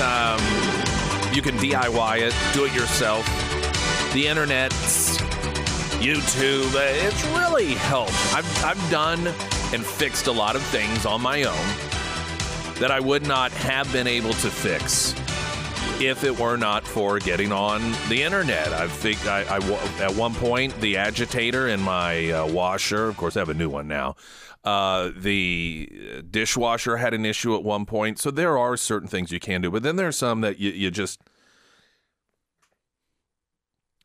um, you can DIY it, do it yourself. The internet, YouTube, it's really helped. I've, I've done and fixed a lot of things on my own that I would not have been able to fix if it were not for getting on the internet. I think I, I at one point the agitator in my uh, washer, of course I have a new one now. Uh, the dishwasher had an issue at one point, so there are certain things you can do, but then there's some that you, you just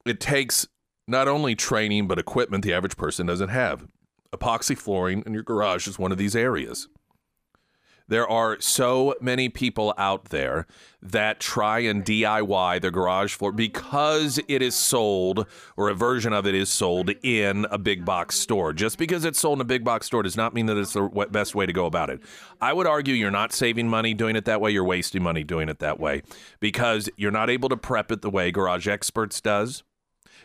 it takes not only training but equipment the average person doesn't have. Epoxy flooring in your garage is one of these areas. There are so many people out there that try and DIY their garage floor because it is sold or a version of it is sold in a big box store. Just because it's sold in a big box store does not mean that it's the best way to go about it. I would argue you're not saving money doing it that way, you're wasting money doing it that way because you're not able to prep it the way Garage Experts does.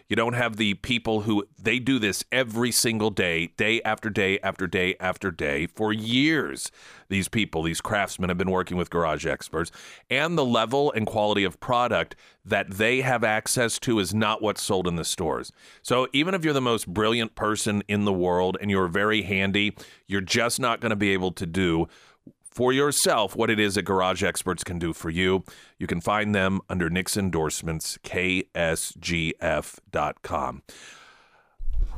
You don't have the people who they do this every single day, day after day after day after day for years. These people, these craftsmen have been working with garage experts, and the level and quality of product that they have access to is not what's sold in the stores. So even if you're the most brilliant person in the world and you're very handy, you're just not going to be able to do for yourself what it is that garage experts can do for you. You can find them under Nick's endorsements, ksgf.com.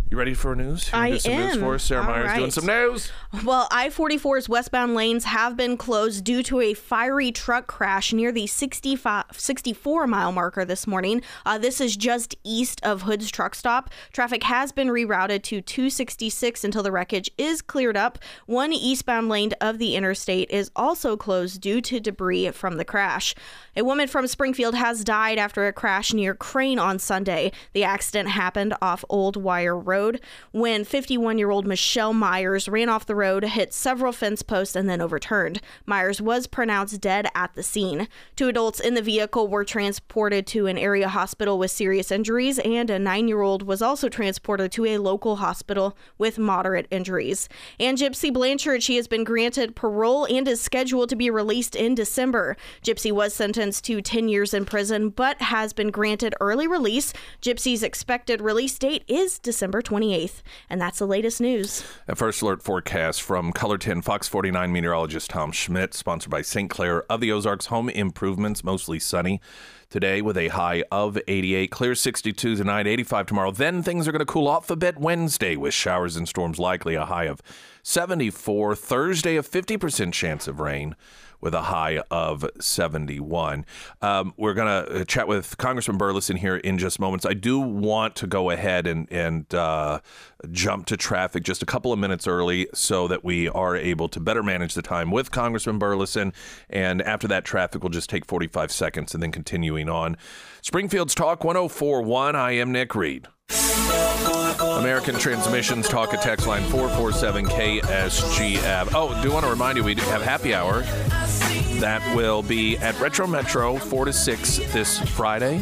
You ready for news? You I do some am. News for us? Sarah All Myers doing some news. Well, I 44's westbound lanes have been closed due to a fiery truck crash near the 65, 64 mile marker this morning. Uh, this is just east of Hood's truck stop. Traffic has been rerouted to 266 until the wreckage is cleared up. One eastbound lane of the interstate is also closed due to debris from the crash. A woman from Springfield has died after a crash near Crane on Sunday. The accident happened off Old Wire Road when 51 year old Michelle Myers ran off the road, hit several fence posts, and then overturned. Myers was pronounced dead at the scene. Two adults in the vehicle were transported to an area hospital with serious injuries, and a nine year old was also transported to a local hospital with moderate injuries. And Gypsy Blanchard, she has been granted parole and is scheduled to be released in December. Gypsy was sentenced to 10 years in prison but has been granted early release. Gypsy's expected release date is December 28th. And that's the latest news. A first alert forecast from KOLR 10 Fox 49 meteorologist Tom Schmidt, sponsored by St. Clair of the Ozarks Home Improvements, mostly sunny today with a high of 88. Clear 62 tonight, 85 tomorrow. Then things are going to cool off a bit Wednesday with showers and storms likely, a high of 74. Thursday, a 50% chance of rain with a high of 71. Um, we're going to chat with Congressman Burlison here in just moments. I do want to go ahead and, and uh, jump to traffic just a couple of minutes early so that we are able to better manage the time with Congressman Burlison. And after that, traffic will just take 45 seconds and then continuing on. Springfield's Talk 1041. I am Nick Reed. American Transmissions Talk a text line 447 KSGF. Oh, do want to remind you we have happy hour. That will be at Retro Metro 4 to 6 this Friday.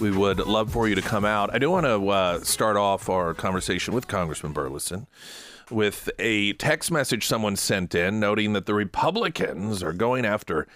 We would love for you to come out. I do want to uh, start off our conversation with Congressman Burlison with a text message someone sent in noting that the Republicans are going after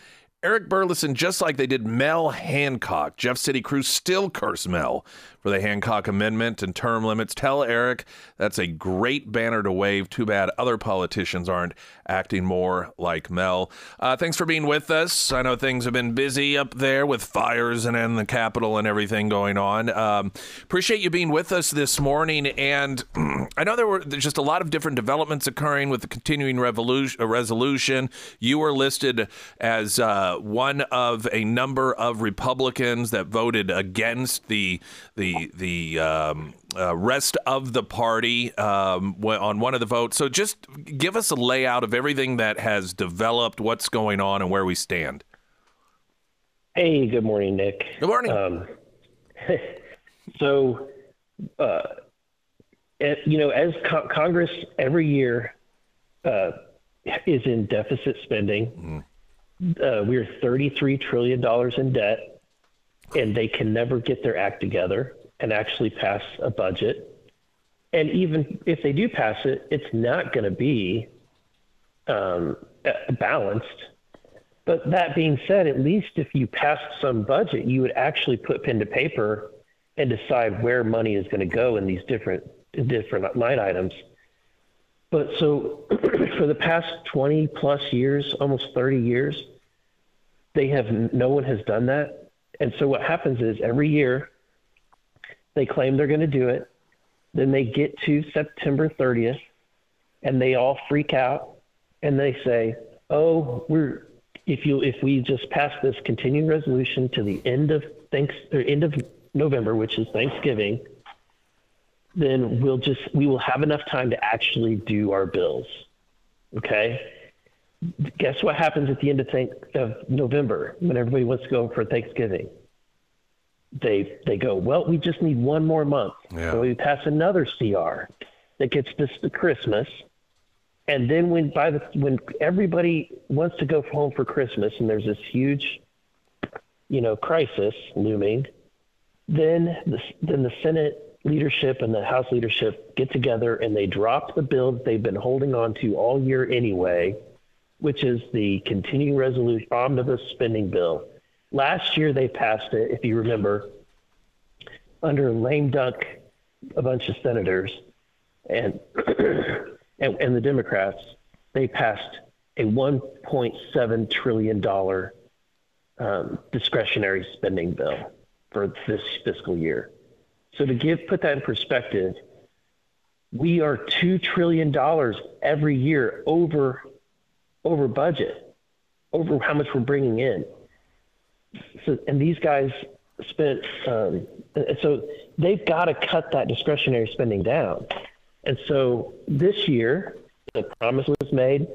Eric Burlison just like they did Mel Hancock. Jeff City Crew still curse Mel for the Hancock Amendment and term limits. Tell Eric that's a great banner to wave. Too bad other politicians aren't acting more like Mel. Uh, thanks for being with us. I know things have been busy up there with fires and in the Capitol and everything going on. Um, appreciate you being with us this morning. And I know there were just a lot of different developments occurring with the continuing revolution, uh, resolution. You were listed as uh, one of a number of Republicans that voted against the the the um, uh, rest of the party um, on one of the votes. So just give us a layout of everything that has developed, what's going on, and where we stand. Hey, good morning, Nick. Good morning. Um, so, uh, it, you know, as co- Congress every year uh, is in deficit spending, uh, we're $33 trillion in debt, and they can never get their act together and actually pass a budget. And even if they do pass it, it's not going to be um, balanced. But that being said, at least if you passed some budget, you would actually put pen to paper and decide where money is going to go in these different different line items. But so for the past 20 plus years, almost 30 years, they have no one has done that. And so what happens is every year they claim they're going to do it. Then they get to September 30th and they all freak out and they say, "Oh, we're if you if we just pass this continuing resolution to the end of thanks or end of November, which is Thanksgiving, then we'll just we will have enough time to actually do our bills." Okay? Guess what happens at the end of, thank, of November when everybody wants to go for Thanksgiving? They they go, well, we just need one more month. Yeah. So we pass another CR that gets us to Christmas, and then when by the when everybody wants to go home for Christmas and there's this huge, you know, crisis looming, then the, then the Senate leadership and the House leadership get together and they drop the bill that they've been holding on to all year anyway, which is the continuing resolution omnibus spending bill. Last year they passed it, if you remember, under lame duck, a bunch of senators, and and, and the Democrats, they passed a 1.7 trillion dollar um, discretionary spending bill for this fiscal year. So to give put that in perspective, we are two trillion dollars every year over over budget, over how much we're bringing in. So and these guys spent um, so they've got to cut that discretionary spending down. And so this year, the promise was made.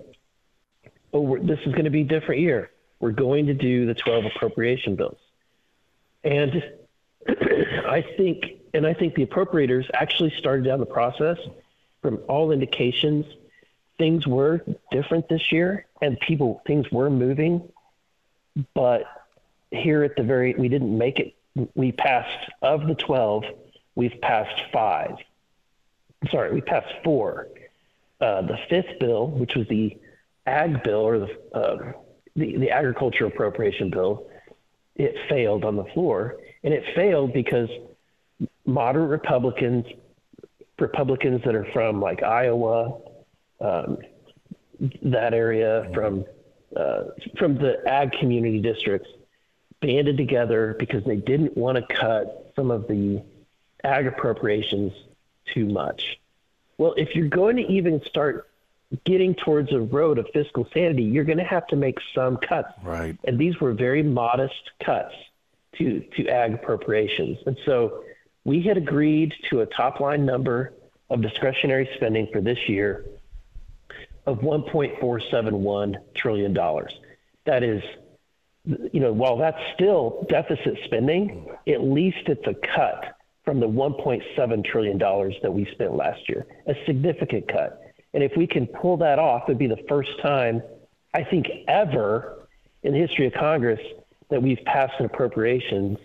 Oh, this is going to be a different year. We're going to do the 12 appropriation bills. And I think, and I think the appropriators actually started down the process. From all indications, things were different this year, and people things were moving. But here at the very, we didn't make it. We passed of the 12, we've passed five sorry, we passed four. Uh, the fifth bill, which was the ag bill or the, uh, the, the agriculture appropriation bill, it failed on the floor, and it failed because moderate Republicans, Republicans that are from like Iowa, um, that area, from uh, from the ag community districts, banded together because they didn't want to cut some of the ag appropriations too much. Well, if you're going to even start getting towards a road of fiscal sanity, you're going to have to make some cuts. Right. And these were very modest cuts to, to ag appropriations. And so we had agreed to a top line number of discretionary spending for this year of $1.471 trillion. That is, you know, while that's still deficit spending, at least it's a cut from the $1.7 trillion that we spent last year, a significant cut. And if we can pull that off, it'd be the first time, I think, ever in the history of Congress that we've passed an appropriations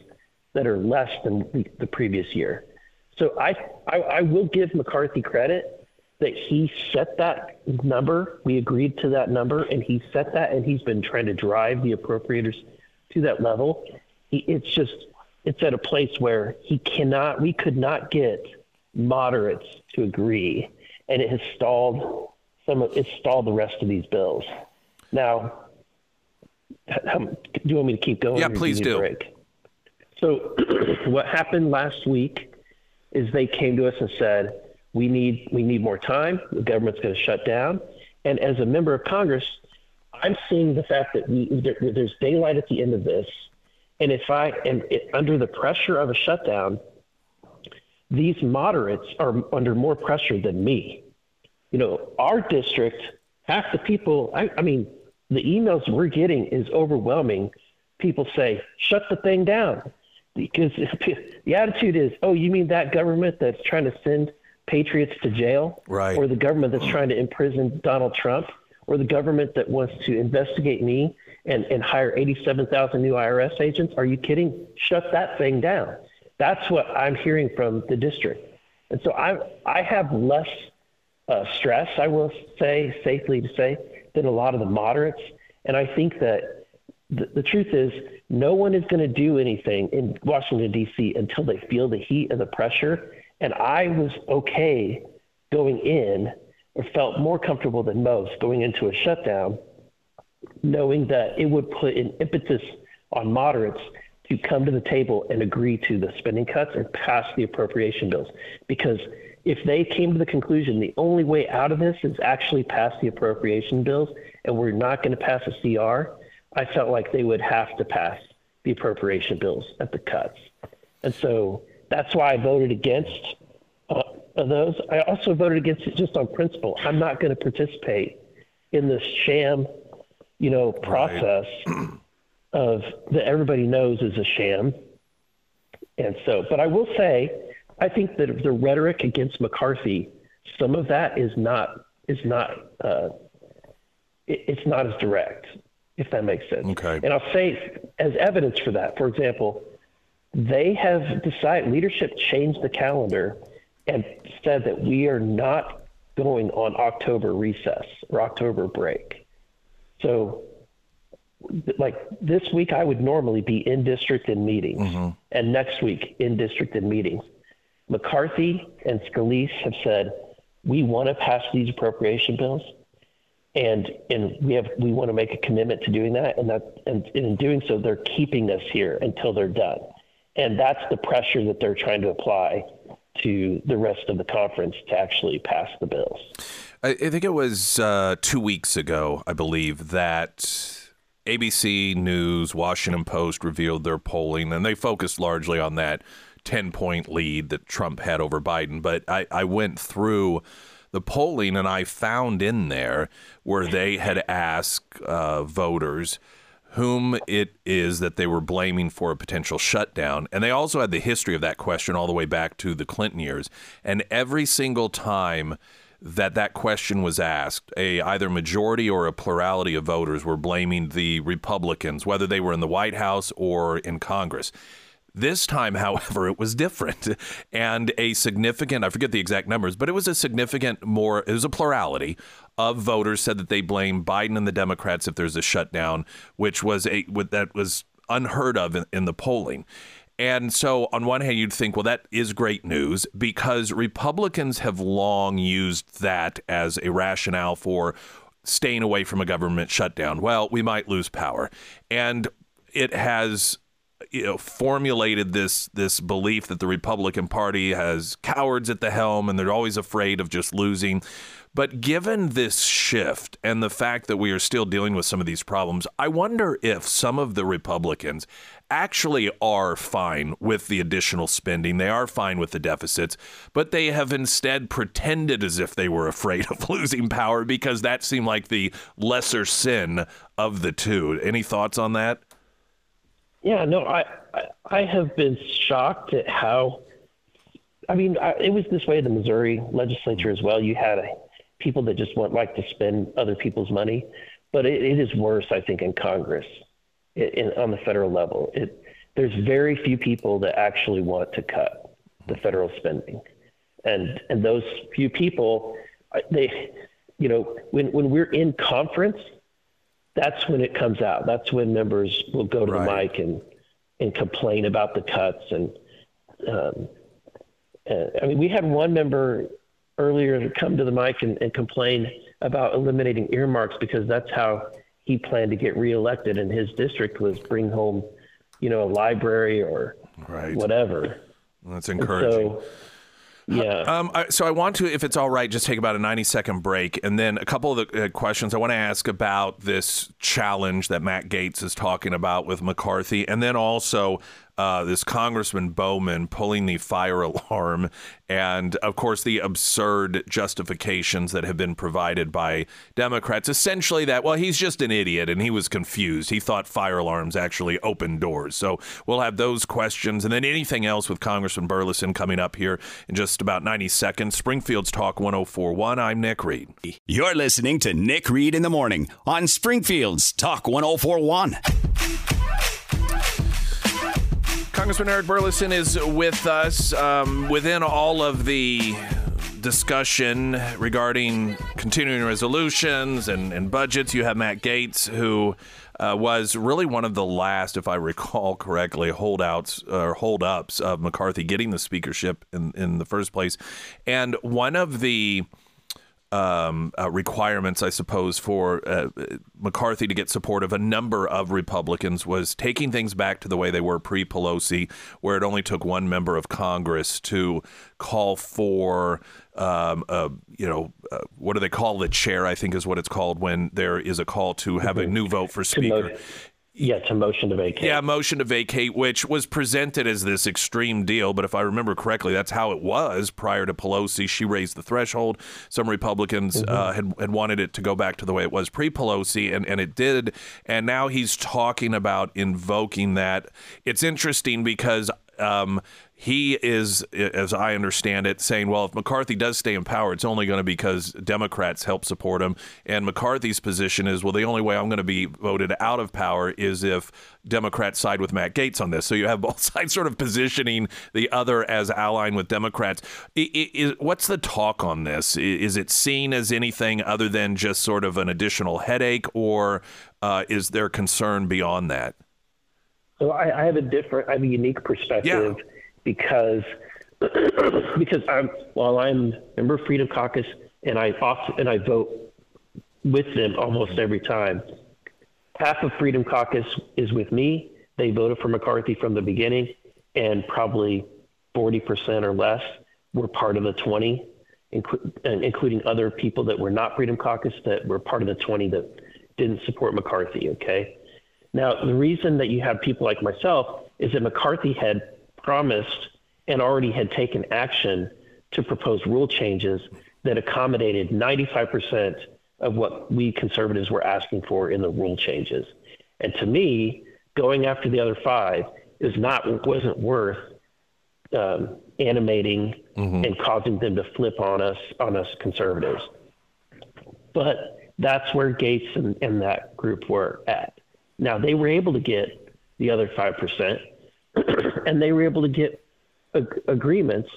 that are less than the, previous year. So I, I, I will give McCarthy credit that he set that number. We agreed to that number, and he set that, and he's been trying to drive the appropriators to that level. He, it's just it's at a place where he cannot, we could not get moderates to agree, and it has stalled some of, it's stalled the rest of these bills. Now, do you want me to keep going? Yeah, please do. Break? So, what happened last week is they came to us and said, "We need we need more time. The government's going to shut down." And as a member of Congress, I'm seeing the fact that we, there, there's daylight at the end of this, and if I am under the pressure of a shutdown, these moderates are under more pressure than me. You know, our district, half the people, I, I mean, the emails we're getting is overwhelming. People say, shut the thing down. Because the attitude is, oh, you mean that government that's trying to send patriots to jail? Right. Or the government that's trying to imprison Donald Trump? Or the government that wants to investigate me and, and hire 87,000 new IRS agents? Are you kidding? Shut that thing down. That's what I'm hearing from the district. And so I, I have less uh, stress, I will say, safely to say, than a lot of the moderates. And I think that the, the truth is, no one is going to do anything in Washington, D.C. until they feel the heat and the pressure. And I was okay going in or felt more comfortable than most going into a shutdown, knowing that it would put an impetus on moderates to come to the table and agree to the spending cuts and pass the appropriation bills. Because if they came to the conclusion the only way out of this is actually pass the appropriation bills and we're not going to pass a CR, I felt like they would have to pass the appropriation bills at the cuts. And so that's why I voted against uh, those. I also voted against it just on principle. I'm not going to participate in this sham, you know, process right. of that everybody knows is a sham. And so, but I will say, I think that the rhetoric against McCarthy, some of that is not is not uh, it, it's not as direct, if that makes sense. Okay. And I'll say as evidence for that, for example, they have decided leadership changed the calendar and said that we are not going on October recess or October break. So like this week I would normally be in district in meetings mm-hmm. and next week in district in meetings. McCarthy and Scalise have said we want to pass these appropriation bills and and we have we want to make a commitment to doing that and that and, and in doing so they're keeping us here until they're done and that's the pressure that they're trying to apply to the rest of the conference to actually pass the bills i, think it was uh, two weeks ago i believe that ABC News, Washington Post revealed their polling, and they focused largely on that 10 point lead that Trump had over Biden. But I, I went through the polling and I found in there where they had asked uh, voters whom it is that they were blaming for a potential shutdown. And they also had the history of that question all the way back to the Clinton years. And every single time that that question was asked, a either majority or a plurality of voters were blaming the Republicans, whether they were in the White House or in Congress. This time, however, it was different. And a significant, I forget the exact numbers, but it was a significant more, it was a plurality of voters said that they blame Biden and the Democrats if there's a shutdown, which was a, that was unheard of in, in the polling. And so, on one hand, you'd think, well, that is great news because Republicans have long used that as a rationale for staying away from a government shutdown. Well, we might lose power. And it has you know formulated this this belief that the Republican Party has cowards at the helm and they're always afraid of just losing. But given this shift and the fact that we are still dealing with some of these problems, I wonder if some of the Republicans actually are fine with the additional spending. They are fine with the deficits, but they have instead pretended as if they were afraid of losing power because that seemed like the lesser sin of the two. Any thoughts on that? Yeah, no, I I have been shocked at how. I mean, I, it was this way in the Missouri legislature as well. You had a, people that just want like to spend other people's money, but it, it is worse, I think, in Congress, in, on the federal level. It there's very few people that actually want to cut the federal spending, and and those few people, they, you know, when when we're in conference, that's when it comes out. That's when members will go to right. the mic and and complain about the cuts. And um, uh, I mean, we had one member earlier come to the mic and, and complain about eliminating earmarks because that's how he planned to get reelected in his district was bring home, you know, a library or right. whatever. That's encouraging. So, yeah. Um, so I want to, if it's all right, just take about a 90 second break. And then a couple of the uh, questions I want to ask about this challenge that Matt Gaetz is talking about with McCarthy. And then also uh, this Congressman Bowman pulling the fire alarm, and of course, the absurd justifications that have been provided by Democrats. Essentially, that, well, he's just an idiot and he was confused. He thought fire alarms actually opened doors. So we'll have those questions and then anything else with Congressman Burlison coming up here in just about 90 seconds. Springfield's Talk 1041. I'm Nick Reed. You're listening to Nick Reed in the Morning on Springfield's Talk 1041. Congressman Eric Burlison is with us. Um, within all of the discussion regarding continuing resolutions and, and budgets. You have Matt Gaetz, who uh, was really one of the last, if I recall correctly, holdouts or holdups of McCarthy getting the speakership in, in the first place. And one of the um, uh, requirements, I suppose, for uh, McCarthy to get support of a number of Republicans was taking things back to the way they were pre Pelosi, where it only took one member of Congress to call for, um, uh, you know, uh, what do they call the chair? I think is what it's called when there is a call to have a mm-hmm. new vote for speaker. Yeah, it's a motion to vacate. Yeah, motion to vacate, which was presented as this extreme deal. But if I remember correctly, that's how it was prior to Pelosi. She raised the threshold. Some Republicans mm-hmm. uh, had, had wanted it to go back to the way it was pre Pelosi, and, and it did. And now he's talking about invoking that. It's interesting because um, he is, as I understand it, saying, well, if McCarthy does stay in power, it's only going to be because Democrats help support him. And McCarthy's position is, well, the only way I'm going to be voted out of power is if Democrats side with Matt Gaetz on this. So you have both sides sort of positioning the other as allying with Democrats. Is, what's the talk on this? Is it seen as anything other than just sort of an additional headache, or uh, is there concern beyond that? So I, I have a different, I have a unique perspective yeah. Because because I'm while I'm member of Freedom Caucus and I often and I vote with them almost every time. Half of Freedom Caucus is with me. They voted for McCarthy from the beginning, and probably 40% or less were part of the 20, including other people that were not Freedom Caucus that were part of the 20 that didn't support McCarthy. Okay. Now, the reason that you have people like myself is that McCarthy had promised and already had taken action to propose rule changes that accommodated 95% of what we conservatives were asking for in the rule changes. And to me, going after the other five is not wasn't worth um, animating mm-hmm. and causing them to flip on us on us conservatives. But that's where Gaetz and, and that group were at. Now they were able to get the other five percent, and they were able to get ag- agreements.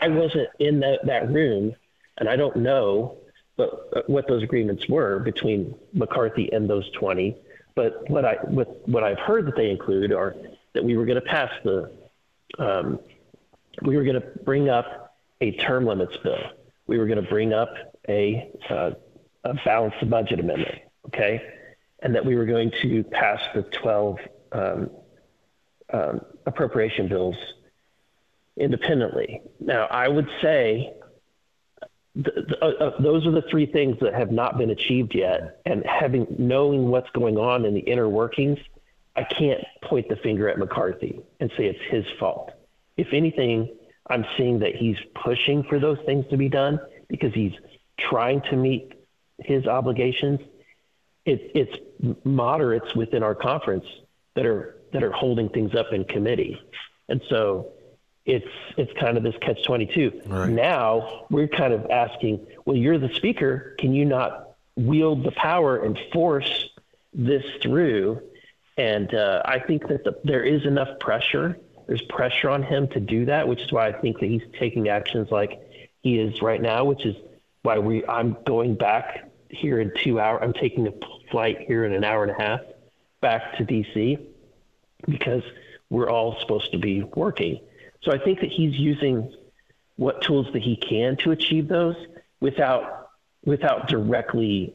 I wasn't in that, that room, and I don't know but uh, what those agreements were between McCarthy and those 20. But what I what, what I've heard that they include are that we were going to pass the um, we were going to bring up a term limits bill. We were going to bring up a, uh, a balanced budget amendment. Okay, and that we were going to pass the 12 um, um, appropriation bills independently. Now, I would say th- th- uh, uh, those are the three things that have not been achieved yet. And having knowing what's going on in the inner workings, I can't point the finger at McCarthy and say it's his fault. If anything, I'm seeing that he's pushing for those things to be done because he's trying to meet his obligations it, it's moderates within our conference that are that are holding things up in committee, and so it's it's kind of this catch twenty two. Right. Now we're kind of asking, well, you're the speaker, can you not wield the power and force this through? And uh, I think that the, there is enough pressure. There's pressure on him to do that, which is why I think that he's taking actions like he is right now, which is why we I'm going back here in two hours. I'm taking a flight here in an hour and a half back to DC because we're all supposed to be working. So I think that he's using what tools that he can to achieve those without without directly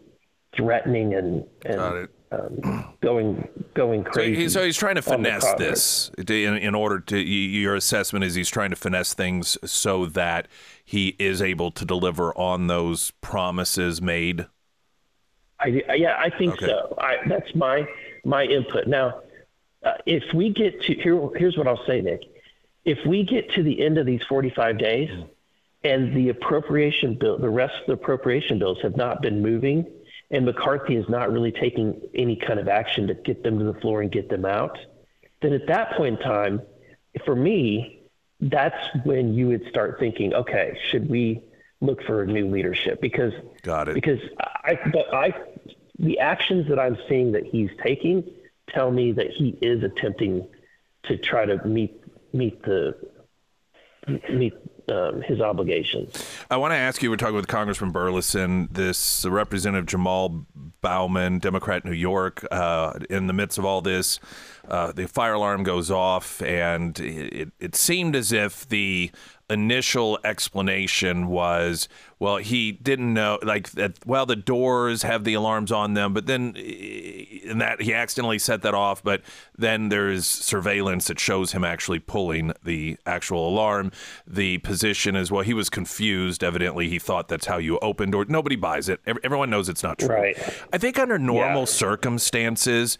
threatening and, and um, going going crazy. So, he, so he's trying to finesse this in, in order to. Your assessment is he's trying to finesse things so that he is able to deliver on those promises made. I, yeah, I think okay. so. I, that's my my input. Now, uh, if we get to here, here's what I'll say, Nick. If we get to the end of these 45 days, mm. and the appropriation bill, the rest of the appropriation bills have not been moving, and McCarthy is not really taking any kind of action to get them to the floor and get them out, then at that point in time, for me, that's when you would start thinking, okay, should we look for new leadership? Because got it. Because I, but I the actions that I'm seeing that he's taking tell me that he is attempting to try to meet meet the meet um, his obligations. I want to ask you. We're talking with Congressman Burlison, this Representative Jamaal Bowman, Democrat, New York. Uh, in the midst of all this, uh, the fire alarm goes off, and it, it seemed as if the initial explanation was, well, he didn't know, like that. Well, the doors have the alarms on them, but then, eh, in that he accidentally set that off. But then there's surveillance that shows him actually pulling the actual alarm. The position is, well, he was confused. Evidently, he thought that's how you opened or nobody buys it. Everyone knows it's not true. Right. I think under normal Yeah. circumstances,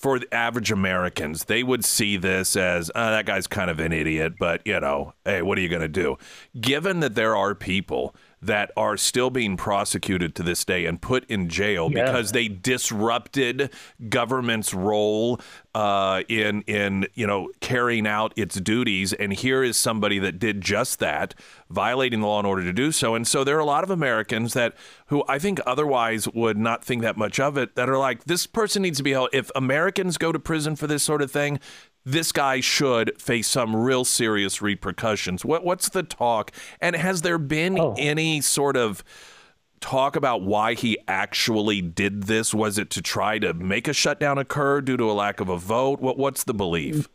for the average Americans, they would see this as uh, that guy's kind of an idiot, but you know, hey, what are you going to do? Given that there are people that are still being prosecuted to this day and put in jail Yeah. because they disrupted government's role uh, in in you know carrying out its duties, and here is somebody that did just that, violating the law in order to do so. And so there are a lot of Americans that who I think otherwise would not think that much of it that are like, this person needs to be held. If Americans go to prison for this sort of thing, this guy should face some real serious repercussions. What what's the talk? And has there been Oh. any sort of talk about why he actually did this? Was it to try to make a shutdown occur due to a lack of a vote? What what's the belief?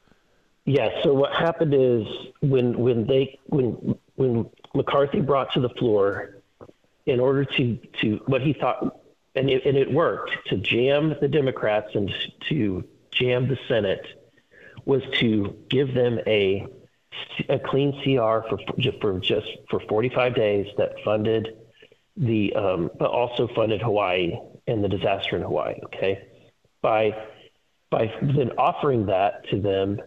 Yeah. So what happened is when when they when when McCarthy brought to the floor, in order to to what he thought, and it, and it worked to jam the Democrats and to jam the Senate, was to give them a a clean CR for for just for 45 days that funded the um, but also funded Hawaii and the disaster in Hawaii. Okay, by by then offering that to them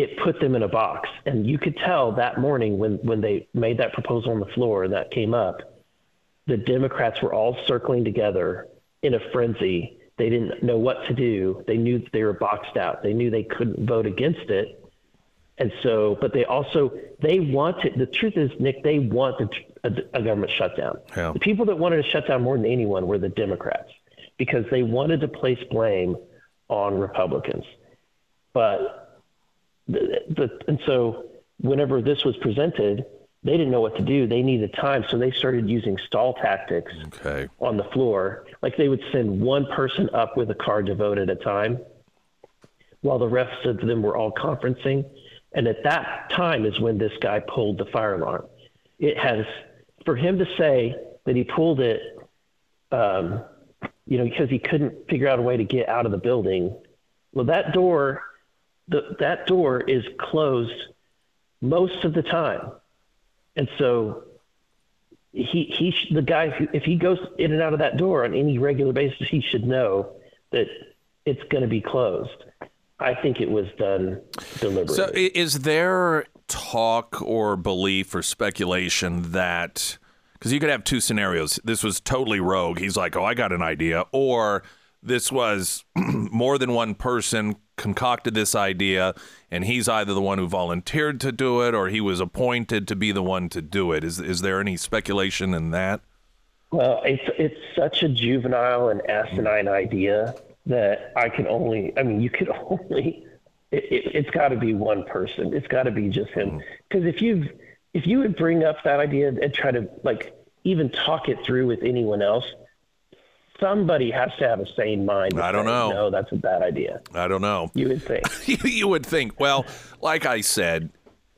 it put them in a box. And you could tell that morning when, when they made that proposal on the floor and that came up, the Democrats were all circling together in a frenzy. They didn't know what to do. They knew that they were boxed out. They knew they couldn't vote against it. And so, but they also, they wanted, the truth is, Nick, they wanted a, a government shutdown. Yeah. The people that wanted a shutdown more than anyone were the Democrats because they wanted to place blame on Republicans. But the, the, and so whenever this was presented, they didn't know what to do. They needed time, so they started using stall tactics Okay. on the floor. Like they would send one person up with a card to vote at a time, while the rest of them were all conferencing. And at that time is when this guy pulled the fire alarm. It has, for him to say that he pulled it, um, you know, because he couldn't figure out a way to get out of the building. Well, that door, the, that door is closed most of the time, and so he he the guy who, if he goes in and out of that door on any regular basis, he should know that it's going to be closed. I think it was done deliberately. So, is there talk or belief or speculation that because you could have two scenarios? This was totally rogue. He's like, "Oh, I got an idea," or this was more than one person concocted this idea, and he's either the one who volunteered to do it or he was appointed to be the one to do it. Is is there any speculation in that? Well, it's it's such a juvenile and asinine idea that I can only. I mean, you could only. It, it, it's got to be one person. It's got to be just him. Mm-hmm. Because if you if you would bring up that idea and try to like even talk it through with anyone else, somebody has to have a sane mind. I don't say, know. No, that's a bad idea. I don't know. You would think. you would think. Well, like I said,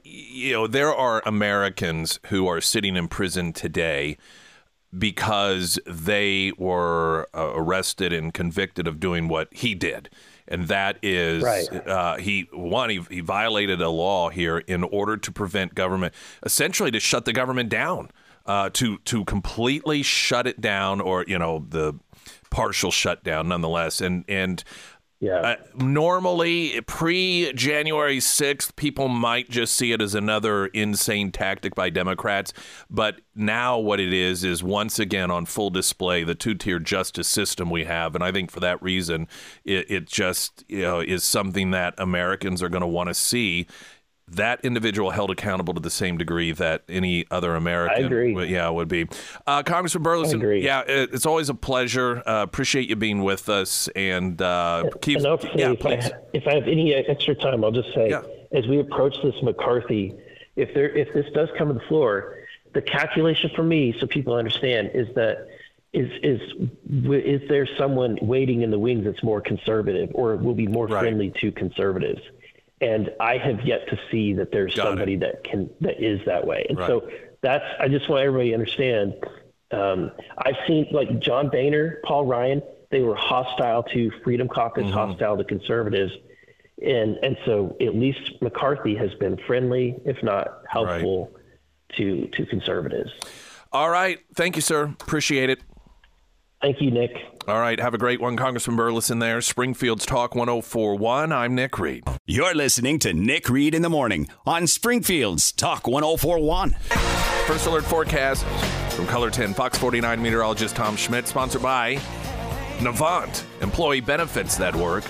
you know, there are Americans who are sitting in prison today because they were uh, arrested and convicted of doing what he did. And that is, Right. uh, he one he, he violated a law here in order to prevent government, essentially to shut the government down, uh, to to completely shut it down, or you know the partial shutdown, nonetheless. And and Yeah. uh, normally, pre January 6th, people might just see it as another insane tactic by Democrats. But now, what it is, is once again on full display the two tier justice system we have. And I think for that reason, it, it just you know, is something that Americans are going to want to see. That individual held accountable to the same degree that any other American, I agree. would- yeah, would be. Uh, Congressman Burlison, yeah, it, it's always a pleasure. Uh, appreciate you being with us, and uh, keep. And yeah, if, I, please. if I have any extra time, I'll just say, Yeah. as we approach this McCarthy if there if this does come to the floor, the calculation for me, so people understand, is that is is is there someone waiting in the wings that's more conservative or will be more Right. friendly to conservatives? And I have yet to see that there's Got it. somebody that can that is that way. And Right. so that's I just want everybody to understand. Um, I've seen like John Boehner, Paul Ryan, they were hostile to Freedom Caucus, Mm-hmm. hostile to conservatives, and and so at least McCarthy has been friendly, if not helpful, to to conservatives. All right. Thank you, sir. Appreciate it. Thank you, Nick. All right. Have a great one, Congressman Burlison there. Springfield's Talk 1041. I'm Nick Reed. You're listening to Nick Reed in the Morning on Springfield's Talk 1041. First alert forecast from KOLR 10 Fox 49 meteorologist Tom Schmidt, sponsored by Navant, employee benefits that work.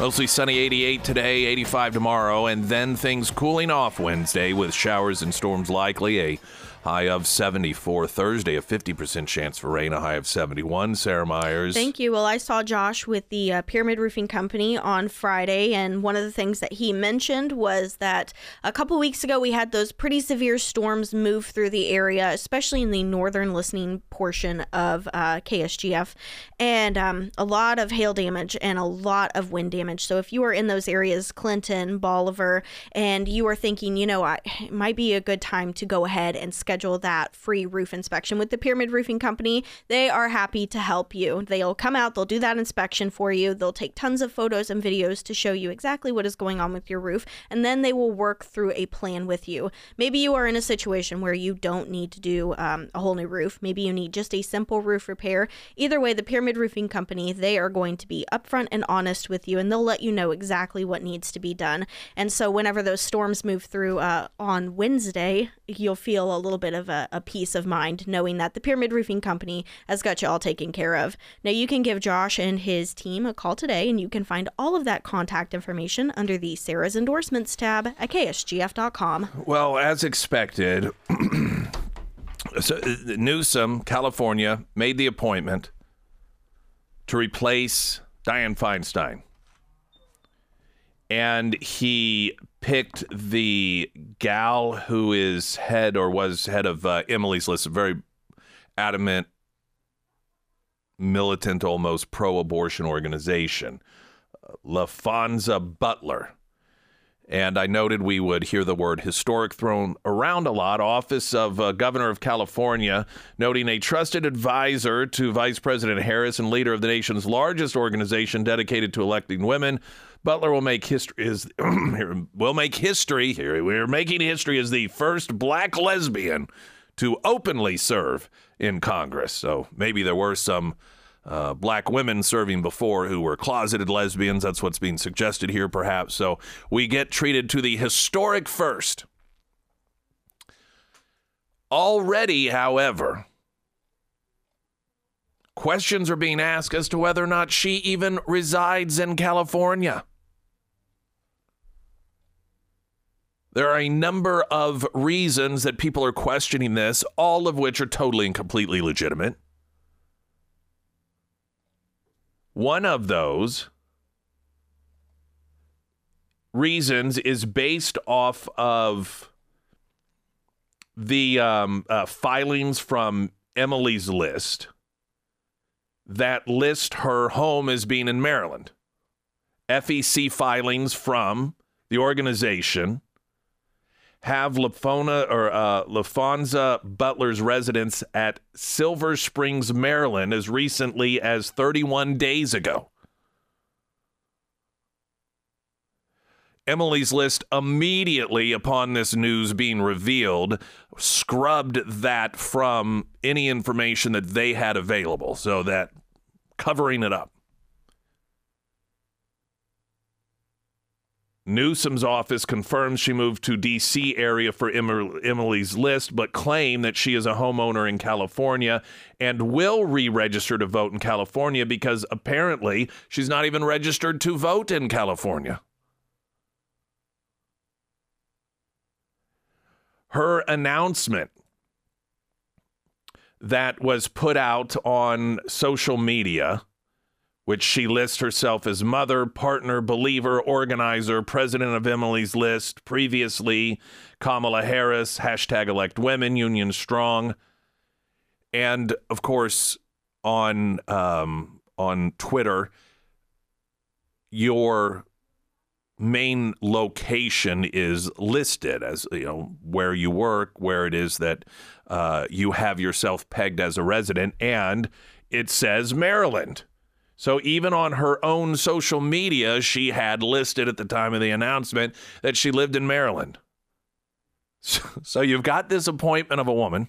Mostly sunny 88 today, 85 tomorrow, and then things cooling off Wednesday with showers and storms likely. A high of 74 Thursday, a 50% chance for rain, a high of 71. Sarah Myers. Thank you. Well, I saw Josh with the uh, Pyramid Roofing Company on Friday, and one of the things that he mentioned was that a couple weeks ago we had those pretty severe storms move through the area, especially in the northern listening portion of uh, KSGF, and um, a lot of hail damage and a lot of wind damage. So if you are in those areas, Clinton, Bolivar, and you are thinking, you know, I, it might be a good time to go ahead and schedule that free roof inspection with the Pyramid Roofing Company, they are happy to help you. They'll come out, they'll do that inspection for you, they'll take tons of photos and videos to show you exactly what is going on with your roof, and then they will work through a plan with you. Maybe you are in a situation where you don't need to do um, a whole new roof, maybe you need just a simple roof repair. Either way, the Pyramid Roofing Company, they are going to be upfront and honest with you, and they'll let you know exactly what needs to be done. And so, whenever those storms move through uh, on Wednesday, you'll feel a little bit of a, a peace of mind knowing that the Pyramid Roofing Company has got you all taken care of. Now, you can give Josh and his team a call today, and you can find all of that contact information under the Sarah's Endorsements tab at ksgf.com. Well, as expected, so, uh, Newsom, California, made the appointment to replace Dianne Feinstein. And he picked the gal who is head or was head of uh, Emily's List, a very adamant, militant, almost pro abortion organization, uh, Laphonza Butler. And I noted we would hear the word historic thrown around a lot. Office of uh, Governor of California, noting a trusted advisor to Vice President Harris and leader of the nation's largest organization dedicated to electing women. Butler will make history is will make history here. We're making history as the first black lesbian to openly serve in Congress. So maybe there were some uh, black women serving before who were closeted lesbians. That's what's being suggested here, perhaps. So we get treated to the historic first. Already, however, questions are being asked as to whether or not she even resides in California. There are a number of reasons that people are questioning this, all of which are totally and completely legitimate. One of those reasons is based off of the um, uh, filings from Emily's list that list her home as being in Maryland. FEC filings from the organization have Lafona or uh, Laphonza Butler's residence at Silver Springs, Maryland, as recently as 31 days ago. Emily's list immediately upon this news being revealed scrubbed that from any information that they had available, so that covering it up. Newsom's office confirms she moved to D.C. area for Emily's list, but claim that she is a homeowner in California and will re-register to vote in California because apparently she's not even registered to vote in California. Her announcement that was put out on social media which she lists herself as mother, partner, believer, organizer, president of Emily's List, previously Kamala Harris, hashtag elect women, union strong. And of course, on um, on Twitter, your main location is listed as you know where you work, where it is that uh, you have yourself pegged as a resident, and it says Maryland. So even on her own social media, she had listed at the time of the announcement that she lived in Maryland. So, you've got this appointment of a woman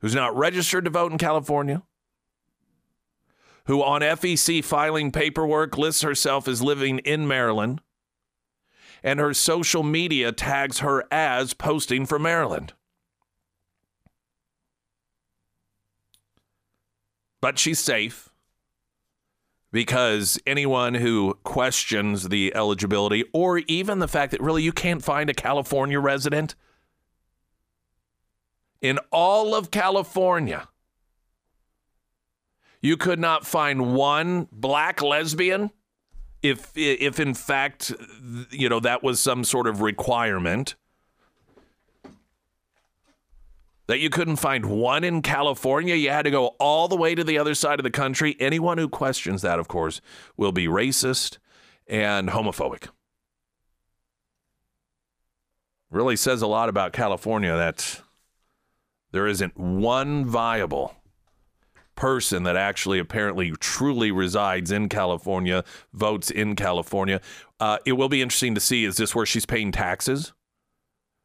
who's not registered to vote in California, who on FEC filing paperwork lists herself as living in Maryland, and her social media tags her as posting from Maryland. But she's safe because anyone who questions the eligibility or even the fact that really you can't find a California resident in all of California, you could not find one black lesbian if if in fact you know that was some sort of requirement that you couldn't find one in California. You had to go all the way to the other side of the country. Anyone who questions that, of course, will be racist and homophobic. Really says a lot about California that there isn't one viable person that actually apparently truly resides in California, votes in California. Uh, it will be interesting to see is this where she's paying taxes?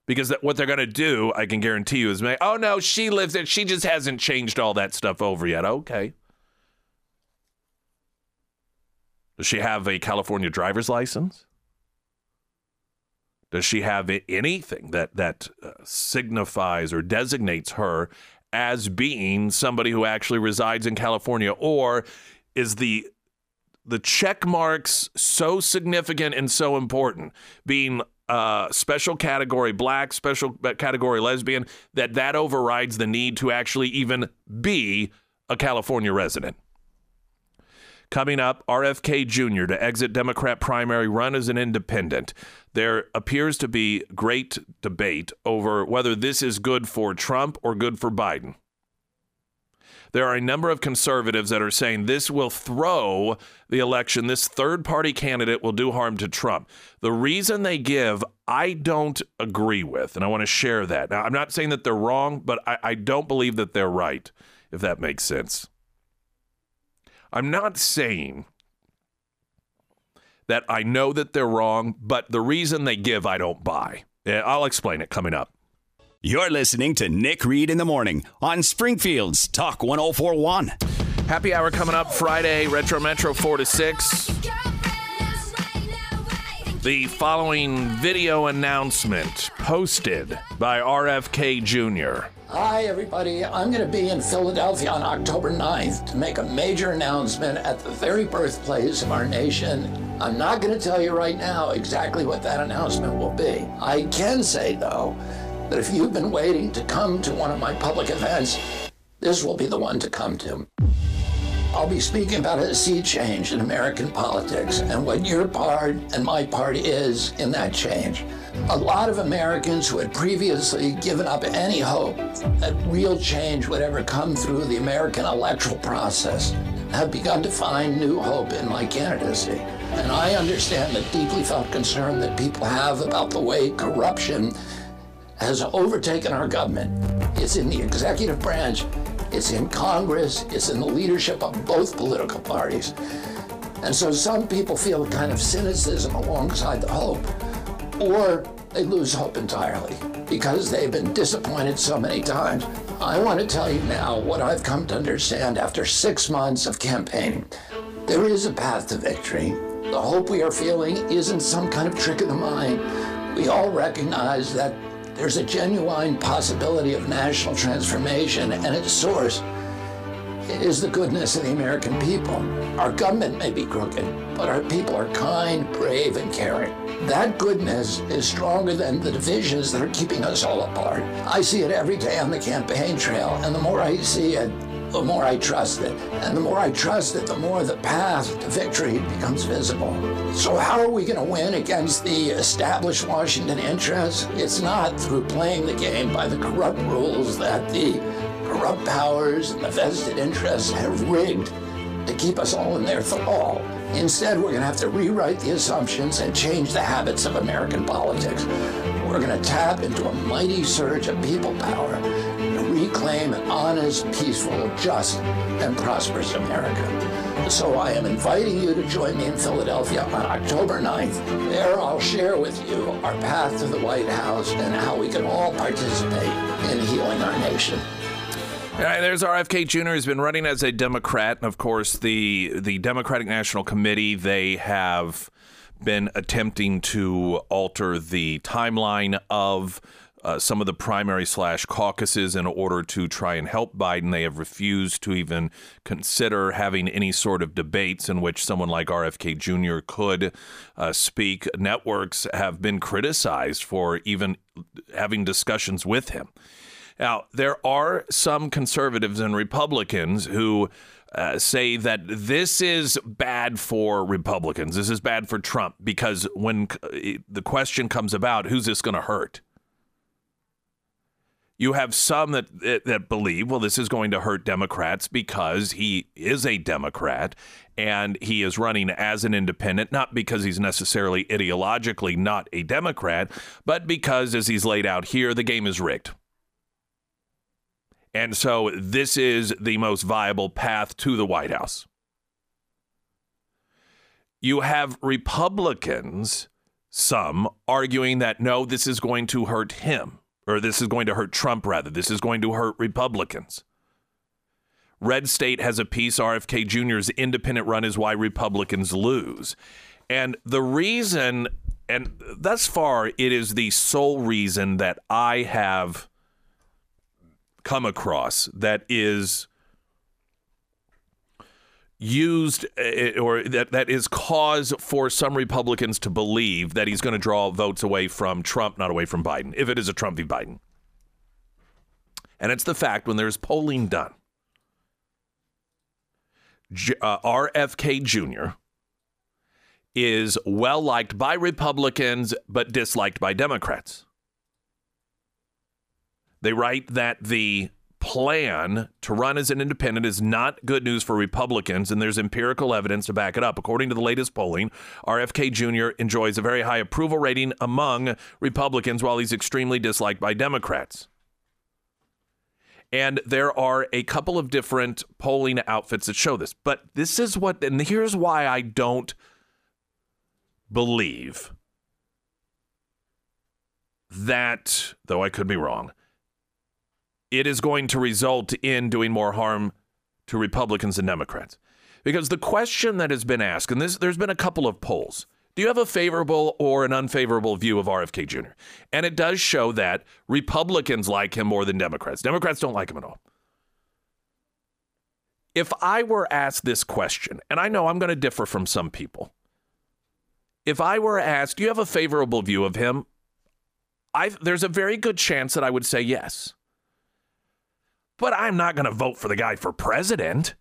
Because that, what they're going to do, I can guarantee you, is make, oh no, she lives there. She just hasn't changed all that stuff over yet. Okay. Does she have a California driver's license? Does she have anything that that uh, signifies or designates her as being somebody who actually resides in California, or is the the check marks so significant and so important, being uh, special category black, special category lesbian, that that overrides the need to actually even be a California resident. Coming up, RFK Jr. to exit Democrat primary, run as an independent. There appears to be great debate over whether this is good for Trump or good for Biden. There are a number of conservatives that are saying this will throw the election. This third party candidate will do harm to Trump. The reason they give, I don't agree with, and I want to share that. Now, I'm not saying that they're wrong, but I, I don't believe that they're right, if that makes sense. I'm not saying that I know that they're wrong, but the reason they give, I don't buy. I'll explain it coming up. You're listening to Nick Reed in the Morning on Springfield's Talk 1041. Happy hour coming up Friday, Retro Metro 4 to 6. The following video announcement posted by RFK Jr. Hi, everybody. I'm going to be in Philadelphia on October 9th to make a major announcement at the very birthplace of our nation. I'm not going to tell you right now exactly what that announcement will be. I can say, though, that if you've been waiting to come to one of my public events, this will be the one to come to. I'll be speaking about a sea change in American politics and what your part and my part is in that change. A lot of Americans who had previously given up any hope that real change would ever come through the American electoral process have begun to find new hope in my candidacy. And I understand the deeply felt concern that people have about the way corruption has overtaken our government. It's in the executive branch, it's in Congress, it's in the leadership of both political parties. And so some people feel a kind of cynicism alongside the hope, or they lose hope entirely because they've been disappointed so many times. I want to tell you now what I've come to understand after six months of campaigning. There is a path to victory. The hope we are feeling isn't some kind of trick of the mind. We all recognize that there's a genuine possibility of national transformation, and its source is the goodness of the American people. Our government may be crooked, but our people are kind, brave, and caring. That goodness is stronger than the divisions that are keeping us all apart. I see it every day on the campaign trail, and the more I see it, the more I trust it. And the more I trust it, the more the path to victory becomes visible. So, how are we going to win against the established Washington interests? It's not through playing the game by the corrupt rules that the corrupt powers and the vested interests have rigged to keep us all in their thrall. Instead, we're going to have to rewrite the assumptions and change the habits of American politics. We're going to tap into a mighty surge of people power reclaim an honest, peaceful, just, and prosperous America. So I am inviting you to join me in Philadelphia on October 9th. There I'll share with you our path to the White House and how we can all participate in healing our nation. All right, there's RFK Jr. has been running as a Democrat, and of course, the the Democratic National Committee they have been attempting to alter the timeline of uh, some of the primary slash caucuses in order to try and help Biden. They have refused to even consider having any sort of debates in which someone like RFK Jr. could uh, speak. Networks have been criticized for even having discussions with him. Now, there are some conservatives and Republicans who uh, say that this is bad for Republicans. This is bad for Trump because when the question comes about, who's this going to hurt? You have some that that believe, well, this is going to hurt Democrats because he is a Democrat and he is running as an independent, not because he's necessarily ideologically not a Democrat, but because, as he's laid out here, the game is rigged. And so this is the most viable path to the White House. You have Republicans, some, arguing that no, this is going to hurt him, or this is going to hurt Trump, rather. This is going to hurt Republicans. Red State has a piece RFK Jr.'s independent run is why Republicans lose. And the reason, and thus far, it is the sole reason that I have come across that is used eh, or that, that is cause for some Republicans to believe that he's going to draw votes away from Trump, not away from Biden, if it is a Trump v. Biden. And it's the fact when there's polling done, uh, RFK Jr. is well liked by Republicans, but disliked by Democrats. They write that the plan to run as an independent is not good news for Republicans, and there's empirical evidence to back it up. According to the latest polling, RFK Jr. enjoys a very high approval rating among Republicans, while he's extremely disliked by Democrats. And there are a couple of different polling outfits that show this. But this is what, and here's why I don't believe that, though I could be wrong, it is going to result in doing more harm to Republicans and Democrats. Because the question that has been asked, and this, there's been a couple of polls do you have a favorable or an unfavorable view of RFK Jr.? And it does show that Republicans like him more than Democrats. Democrats don't like him at all. If I were asked this question, and I know I'm going to differ from some people, if I were asked, do you have a favorable view of him? I, there's a very good chance that I would say yes but I'm not going to vote for the guy for president.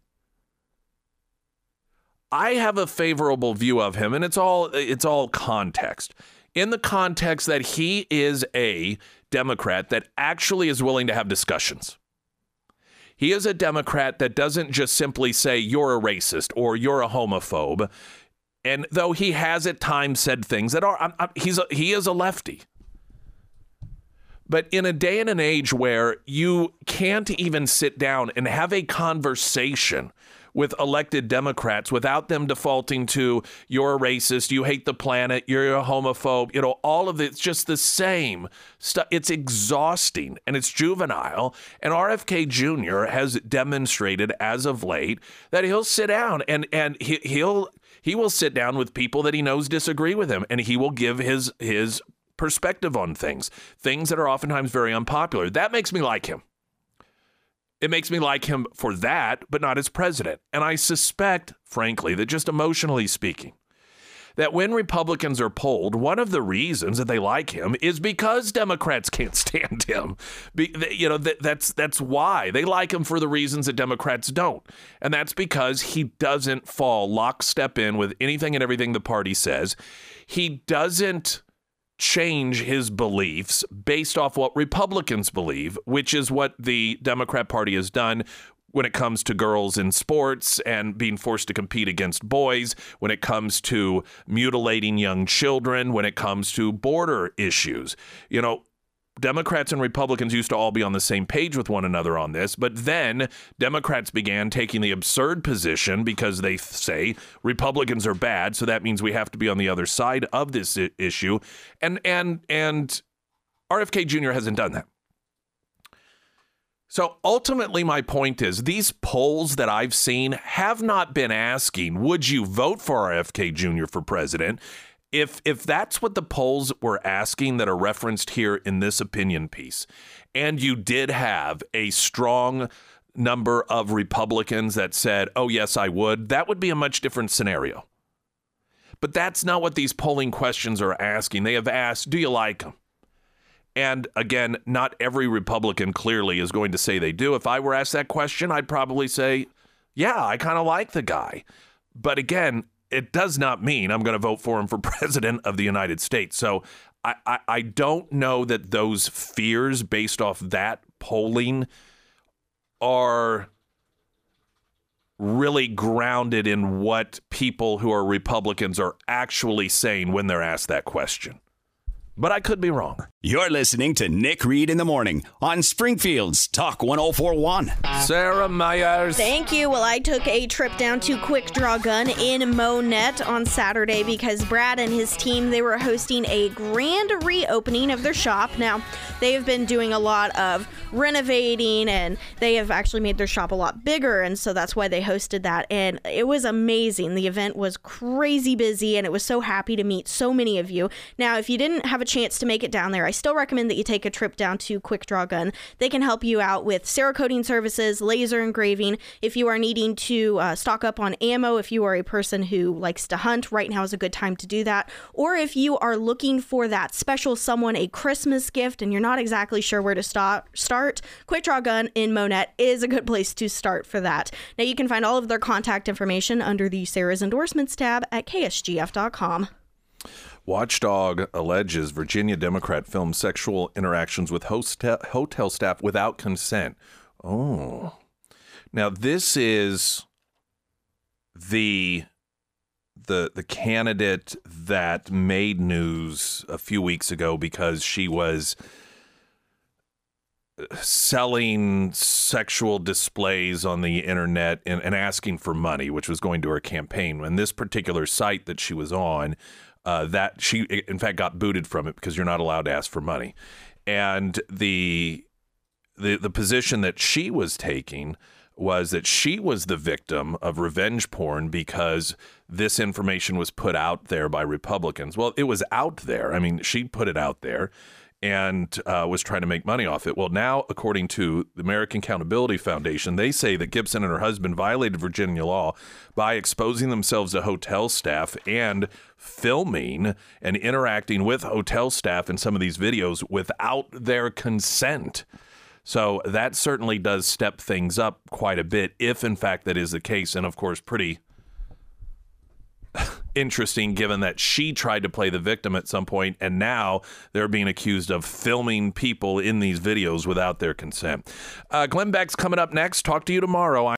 I have a favorable view of him and it's all it's all context. In the context that he is a Democrat that actually is willing to have discussions. He is a Democrat that doesn't just simply say you're a racist or you're a homophobe. And though he has at times said things that are I'm, I'm, he's a, he is a lefty. But in a day and an age where you can't even sit down and have a conversation with elected Democrats without them defaulting to you're a racist, you hate the planet, you're a homophobe, you know, all of it's just the same stuff. It's exhausting and it's juvenile. And RFK Jr. has demonstrated as of late that he'll sit down and and he, he'll he will sit down with people that he knows disagree with him and he will give his his perspective on things, things that are oftentimes very unpopular. That makes me like him. It makes me like him for that, but not as president. And I suspect, frankly, that just emotionally speaking, that when Republicans are polled, one of the reasons that they like him is because Democrats can't stand him. Be, you know, that, that's that's why they like him for the reasons that Democrats don't, and that's because he doesn't fall lockstep in with anything and everything the party says. He doesn't change his beliefs based off what Republicans believe, which is what the Democrat Party has done when it comes to girls in sports and being forced to compete against boys, when it comes to mutilating young children, when it comes to border issues. You know, Democrats and Republicans used to all be on the same page with one another on this, but then Democrats began taking the absurd position because they say Republicans are bad, so that means we have to be on the other side of this I- issue. And and and RFK Jr. hasn't done that. So ultimately, my point is these polls that I've seen have not been asking, would you vote for RFK Jr. for president? If if that's what the polls were asking that are referenced here in this opinion piece, and you did have a strong number of Republicans that said, "Oh yes, I would," that would be a much different scenario. But that's not what these polling questions are asking. They have asked, "Do you like him?" And again, not every Republican clearly is going to say they do. If I were asked that question, I'd probably say, yeah, I kind of like the guy. But again, it does not mean I'm going to vote for him for president of the United States. So I, I, I don't know that those fears based off that polling are really grounded in what people who are Republicans are actually saying when they're asked that question but I could be wrong. You're listening to Nick Reed in the Morning on Springfield's Talk 1041. Sarah Myers. Thank you. Well, I took a trip down to Quick Draw Gun in Monett on Saturday because Brad and his team they were hosting a grand reopening of their shop. Now, they have been doing a lot of renovating and they have actually made their shop a lot bigger and so that's why they hosted that and it was amazing. The event was crazy busy and it was so happy to meet so many of you. Now, if you didn't have a chance to make it down there, I still recommend that you take a trip down to Quick Draw Gun. They can help you out with Cerakoting services, laser engraving. If you are needing to uh, stock up on ammo, if you are a person who likes to hunt, right now is a good time to do that. Or if you are looking for that special someone a Christmas gift and you're not exactly sure where to start, start Quick Draw Gun in Monett is a good place to start for that. Now you can find all of their contact information under the Sarah's endorsements tab at ksgf.com. Watchdog alleges Virginia Democrat filmed sexual interactions with hotel, hotel staff without consent. Oh. Now this is the the the candidate that made news a few weeks ago because she was selling sexual displays on the internet and, and asking for money, which was going to her campaign. And this particular site that she was on uh, that she in fact got booted from it because you're not allowed to ask for money and the the the position that she was taking was that she was the victim of revenge porn because this information was put out there by Republicans. Well, it was out there. I mean, she put it out there and uh, was trying to make money off it. Well, now, according to the American Accountability Foundation, they say that Gibson and her husband violated Virginia law by exposing themselves to hotel staff and filming and interacting with hotel staff in some of these videos without their consent. So that certainly does step things up quite a bit, if in fact that is the case. And of course, pretty interesting given that she tried to play the victim at some point and now they're being accused of filming people in these videos without their consent. Uh, Glenn Beck's coming up next. Talk to you tomorrow.